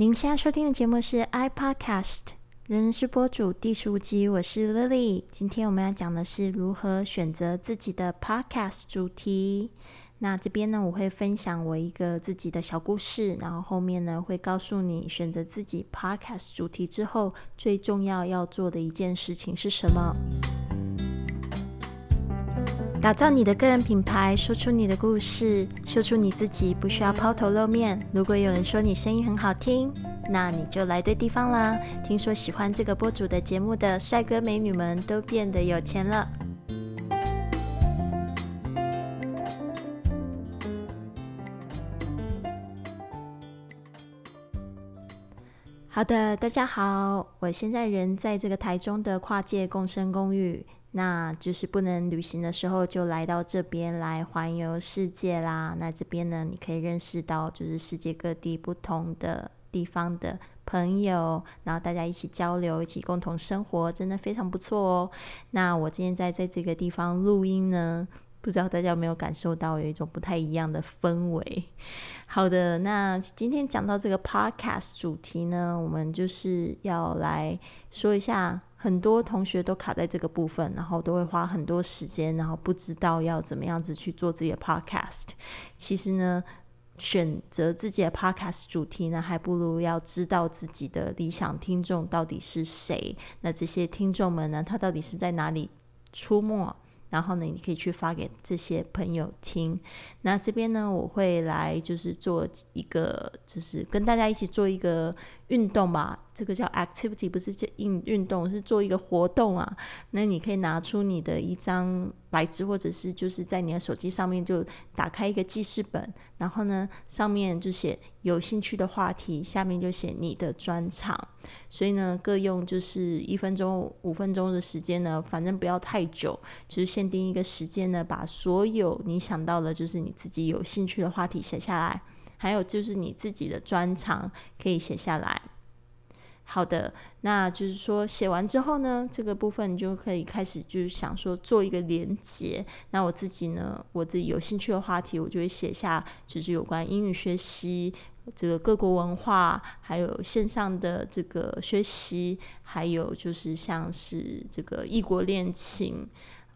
您现在收听的节目是 iPodcast，人人是播主第十五集，我是 Lily。今天我们要讲的是如何选择自己的 Podcast 主题。那这边呢，我会分享我一个自己的小故事，然后后面呢会告诉你选择自己 Podcast 主题之后，最重要要做的一件事情是什么。打造你的个人品牌，说出你的故事，秀出你自己，不需要抛头露面。如果有人说你声音很好听，那你就来对地方啦。听说喜欢这个播主的节目的帅哥美女们都变得有钱了。好的，大家好，我现在人在这个台中的跨界共生公寓。那就是不能旅行的时候，就来到这边来环游世界啦。那这边呢，你可以认识到就是世界各地不同的地方的朋友，然后大家一起交流，一起共同生活，真的非常不错哦。那我今天在在这个地方录音呢，不知道大家有没有感受到有一种不太一样的氛围。好的，那今天讲到这个 podcast 主题呢，我们就是要来说一下。很多同学都卡在这个部分，然后都会花很多时间，然后不知道要怎么样子去做自己的 podcast。其实呢，选择自己的 podcast 主题呢，还不如要知道自己的理想听众到底是谁。那这些听众们呢，他到底是在哪里出没？然后呢，你可以去发给这些朋友听。那这边呢，我会来就是做一个，就是跟大家一起做一个运动吧。这个叫 activity，不是叫运运动，是做一个活动啊。那你可以拿出你的一张白纸，或者是就是在你的手机上面就打开一个记事本，然后呢上面就写有兴趣的话题，下面就写你的专长。所以呢，各用就是一分钟、五分钟的时间呢，反正不要太久，就是限定一个时间呢，把所有你想到的，就是你自己有兴趣的话题写下来，还有就是你自己的专长可以写下来。好的，那就是说写完之后呢，这个部分你就可以开始就是想说做一个连接。那我自己呢，我自己有兴趣的话题，我就会写下，就是有关英语学习、这个各国文化，还有线上的这个学习，还有就是像是这个异国恋情。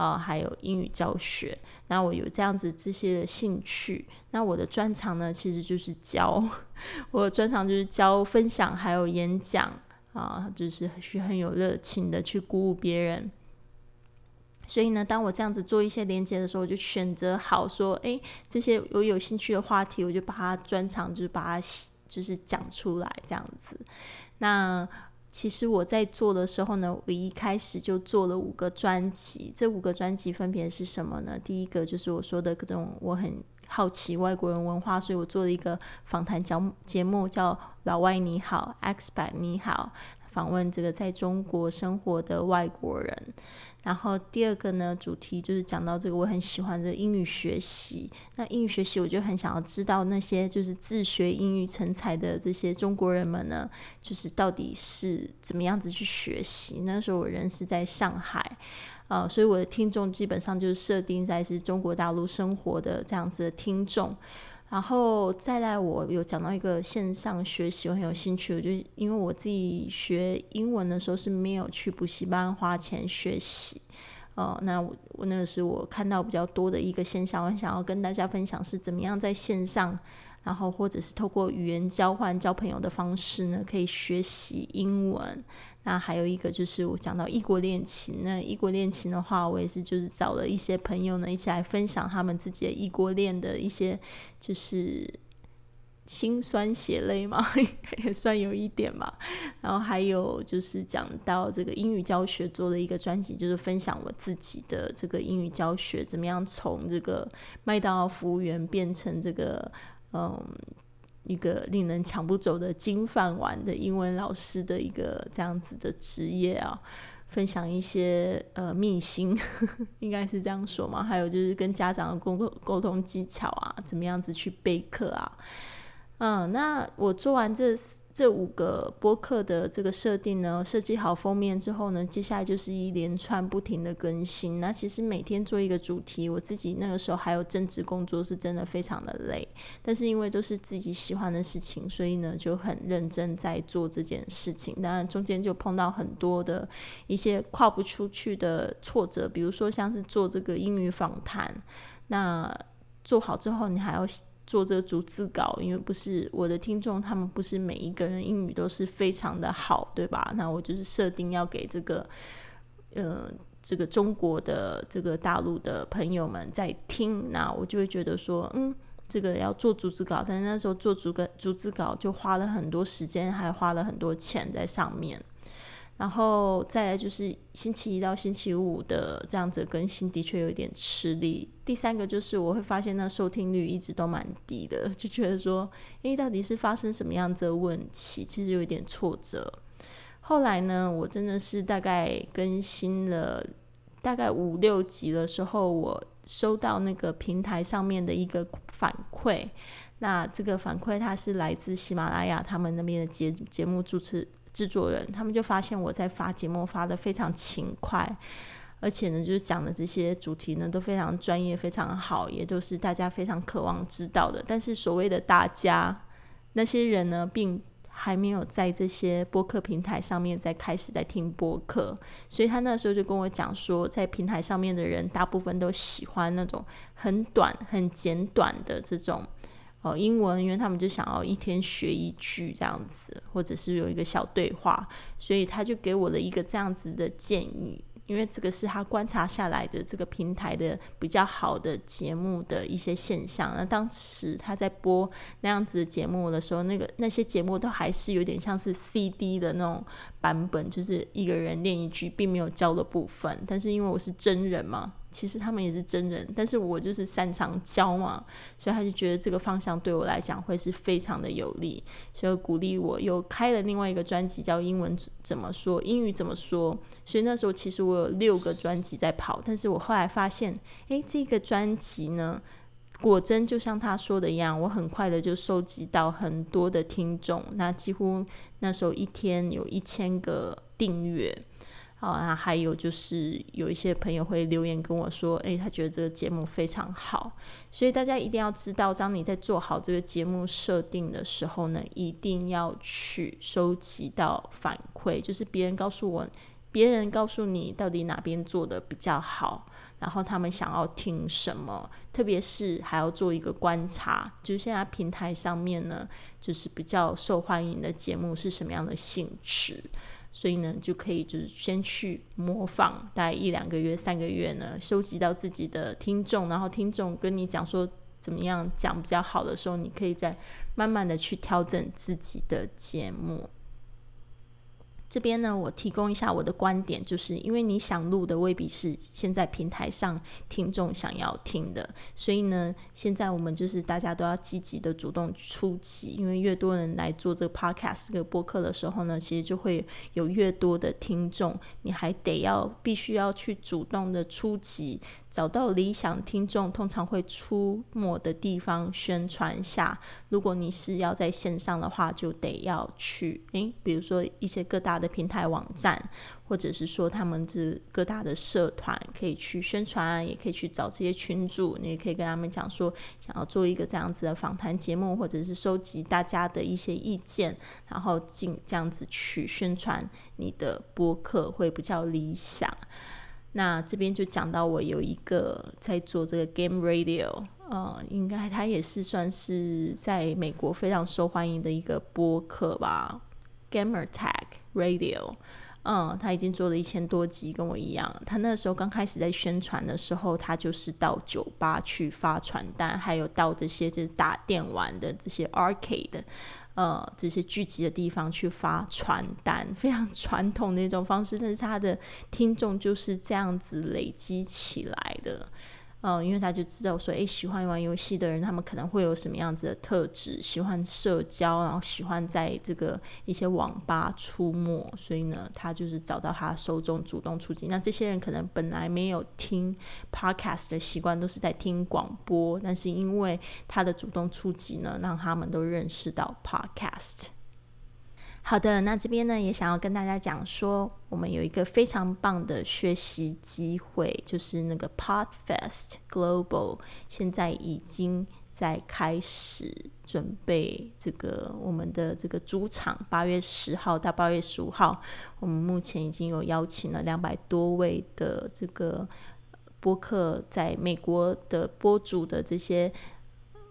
啊，还有英语教学，那我有这样子这些的兴趣。那我的专长呢，其实就是教，我的专长就是教、分享，还有演讲啊，就是去很有热情的去鼓舞别人。所以呢，当我这样子做一些连接的时候，我就选择好说，哎，这些我有兴趣的话题，我就把它专长，就是把它就是讲出来这样子。那其实我在做的时候呢，我一开始就做了五个专辑。这五个专辑分别是什么呢？第一个就是我说的各种我很好奇外国人文化，所以我做了一个访谈节目节目，叫《老外你好》X 百你好。访问这个在中国生活的外国人，然后第二个呢，主题就是讲到这个我很喜欢的英语学习。那英语学习，我就很想要知道那些就是自学英语成才的这些中国人们呢，就是到底是怎么样子去学习。那时候我人是在上海，呃，所以我的听众基本上就是设定在是中国大陆生活的这样子的听众。然后再来，我有讲到一个线上学习，我很有兴趣。我就因为我自己学英文的时候是没有去补习班花钱学习，呃，那我我那个是我看到比较多的一个现象，我想要跟大家分享是怎么样在线上，然后或者是透过语言交换交朋友的方式呢，可以学习英文。那还有一个就是我讲到异国恋情，那异国恋情的话，我也是就是找了一些朋友呢，一起来分享他们自己的异国恋的一些就是心酸血泪嘛，也算有一点嘛。然后还有就是讲到这个英语教学做了一个专辑，就是分享我自己的这个英语教学怎么样从这个麦当劳服务员变成这个嗯。一个令人抢不走的金饭碗的英文老师的一个这样子的职业啊，分享一些呃秘辛，应该是这样说嘛？还有就是跟家长的沟沟通技巧啊，怎么样子去备课啊？嗯，那我做完这这五个播客的这个设定呢，设计好封面之后呢，接下来就是一连串不停的更新。那其实每天做一个主题，我自己那个时候还有正职工作，是真的非常的累。但是因为都是自己喜欢的事情，所以呢就很认真在做这件事情。当然中间就碰到很多的一些跨不出去的挫折，比如说像是做这个英语访谈，那做好之后你还要。做这个逐字稿，因为不是我的听众，他们不是每一个人英语都是非常的好，对吧？那我就是设定要给这个，呃，这个中国的这个大陆的朋友们在听，那我就会觉得说，嗯，这个要做逐字稿，但是那时候做逐个逐字稿就花了很多时间，还花了很多钱在上面。然后再来就是星期一到星期五的这样子更新，的确有点吃力。第三个就是我会发现那收听率一直都蛮低的，就觉得说，诶，到底是发生什么样子的问题？其实有一点挫折。后来呢，我真的是大概更新了大概五六集的时候，我收到那个平台上面的一个反馈。那这个反馈它是来自喜马拉雅他们那边的节节目主持。制作人他们就发现我在发节目发的非常勤快，而且呢，就是讲的这些主题呢都非常专业、非常好，也都是大家非常渴望知道的。但是所谓的大家那些人呢，并还没有在这些播客平台上面在开始在听播客，所以他那时候就跟我讲说，在平台上面的人大部分都喜欢那种很短、很简短的这种。哦，英文，因为他们就想要一天学一句这样子，或者是有一个小对话，所以他就给我了一个这样子的建议。因为这个是他观察下来的这个平台的比较好的节目的一些现象。那当时他在播那样子的节目的时候，那个那些节目都还是有点像是 CD 的那种版本，就是一个人练一句，并没有教的部分。但是因为我是真人嘛。其实他们也是真人，但是我就是擅长教嘛，所以他就觉得这个方向对我来讲会是非常的有利，所以鼓励我又开了另外一个专辑，叫英文怎么说，英语怎么说。所以那时候其实我有六个专辑在跑，但是我后来发现，诶，这个专辑呢，果真就像他说的一样，我很快的就收集到很多的听众，那几乎那时候一天有一千个订阅。好，那还有就是有一些朋友会留言跟我说，诶，他觉得这个节目非常好，所以大家一定要知道，当你在做好这个节目设定的时候呢，一定要去收集到反馈，就是别人告诉我，别人告诉你到底哪边做的比较好，然后他们想要听什么，特别是还要做一个观察，就是现在平台上面呢，就是比较受欢迎的节目是什么样的性质。所以呢，就可以就是先去模仿，大概一两个月、三个月呢，收集到自己的听众，然后听众跟你讲说怎么样讲比较好的时候，你可以再慢慢的去调整自己的节目。这边呢，我提供一下我的观点，就是因为你想录的未必是现在平台上听众想要听的，所以呢，现在我们就是大家都要积极的主动出击，因为越多人来做这个 podcast 这个播客的时候呢，其实就会有越多的听众，你还得要必须要去主动的出击。找到理想听众，通常会出没的地方宣传下。如果你是要在线上的话，就得要去诶，比如说一些各大的平台网站，或者是说他们这各大的社团，可以去宣传，也可以去找这些群主，你也可以跟他们讲说，想要做一个这样子的访谈节目，或者是收集大家的一些意见，然后进这样子去宣传你的播客会比较理想。那这边就讲到我有一个在做这个 Game Radio，呃，应该它也是算是在美国非常受欢迎的一个播客吧，Gamer Tag Radio，嗯，他已经做了一千多集，跟我一样。他那时候刚开始在宣传的时候，他就是到酒吧去发传单，还有到这些就是打电玩的这些 Arcade。呃，这些聚集的地方去发传单，非常传统的一种方式，但是他的听众就是这样子累积起来的。嗯，因为他就知道说，诶，喜欢玩游戏的人，他们可能会有什么样子的特质，喜欢社交，然后喜欢在这个一些网吧出没，所以呢，他就是找到他受众，主动出击。那这些人可能本来没有听 podcast 的习惯，都是在听广播，但是因为他的主动出击呢，让他们都认识到 podcast。好的，那这边呢也想要跟大家讲说，我们有一个非常棒的学习机会，就是那个 Podfest Global，现在已经在开始准备这个我们的这个主场，八月十号到八月十五号，我们目前已经有邀请了两百多位的这个播客，在美国的播主的这些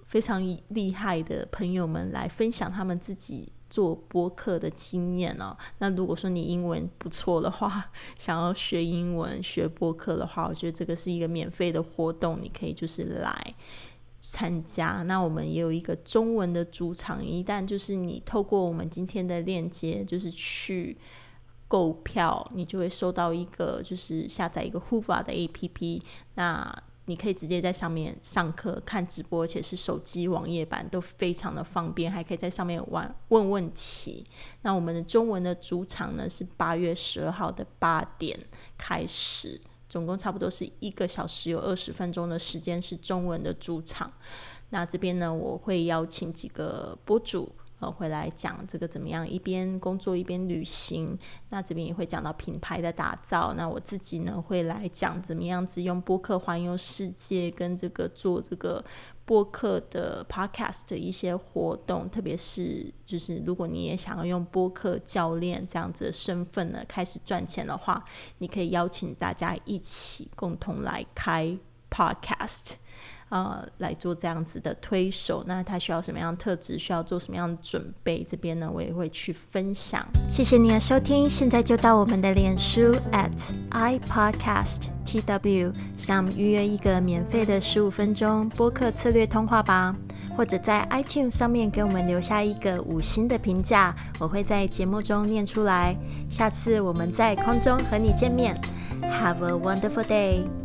非常厉害的朋友们来分享他们自己。做播客的经验哦，那如果说你英文不错的话，想要学英文学播客的话，我觉得这个是一个免费的活动，你可以就是来参加。那我们也有一个中文的主场，一旦就是你透过我们今天的链接，就是去购票，你就会收到一个就是下载一个 Hoova 的 APP，那。你可以直接在上面上课、看直播，而且是手机网页版都非常的方便，还可以在上面玩问问题。那我们的中文的主场呢是八月十二号的八点开始，总共差不多是一个小时，有二十分钟的时间是中文的主场。那这边呢，我会邀请几个博主。呃，会来讲这个怎么样？一边工作一边旅行。那这边也会讲到品牌的打造。那我自己呢，会来讲怎么样子用播客环游世界，跟这个做这个播客的 podcast 的一些活动。特别是，就是如果你也想要用播客教练这样子的身份呢，开始赚钱的话，你可以邀请大家一起共同来开 podcast。呃，来做这样子的推手，那他需要什么样的特质？需要做什么样的准备？这边呢，我也会去分享。谢谢你的收听，现在就到我们的脸书 at i podcast tw 上预约一个免费的十五分钟播客策略通话吧，或者在 iTunes 上面给我们留下一个五星的评价，我会在节目中念出来。下次我们在空中和你见面，Have a wonderful day。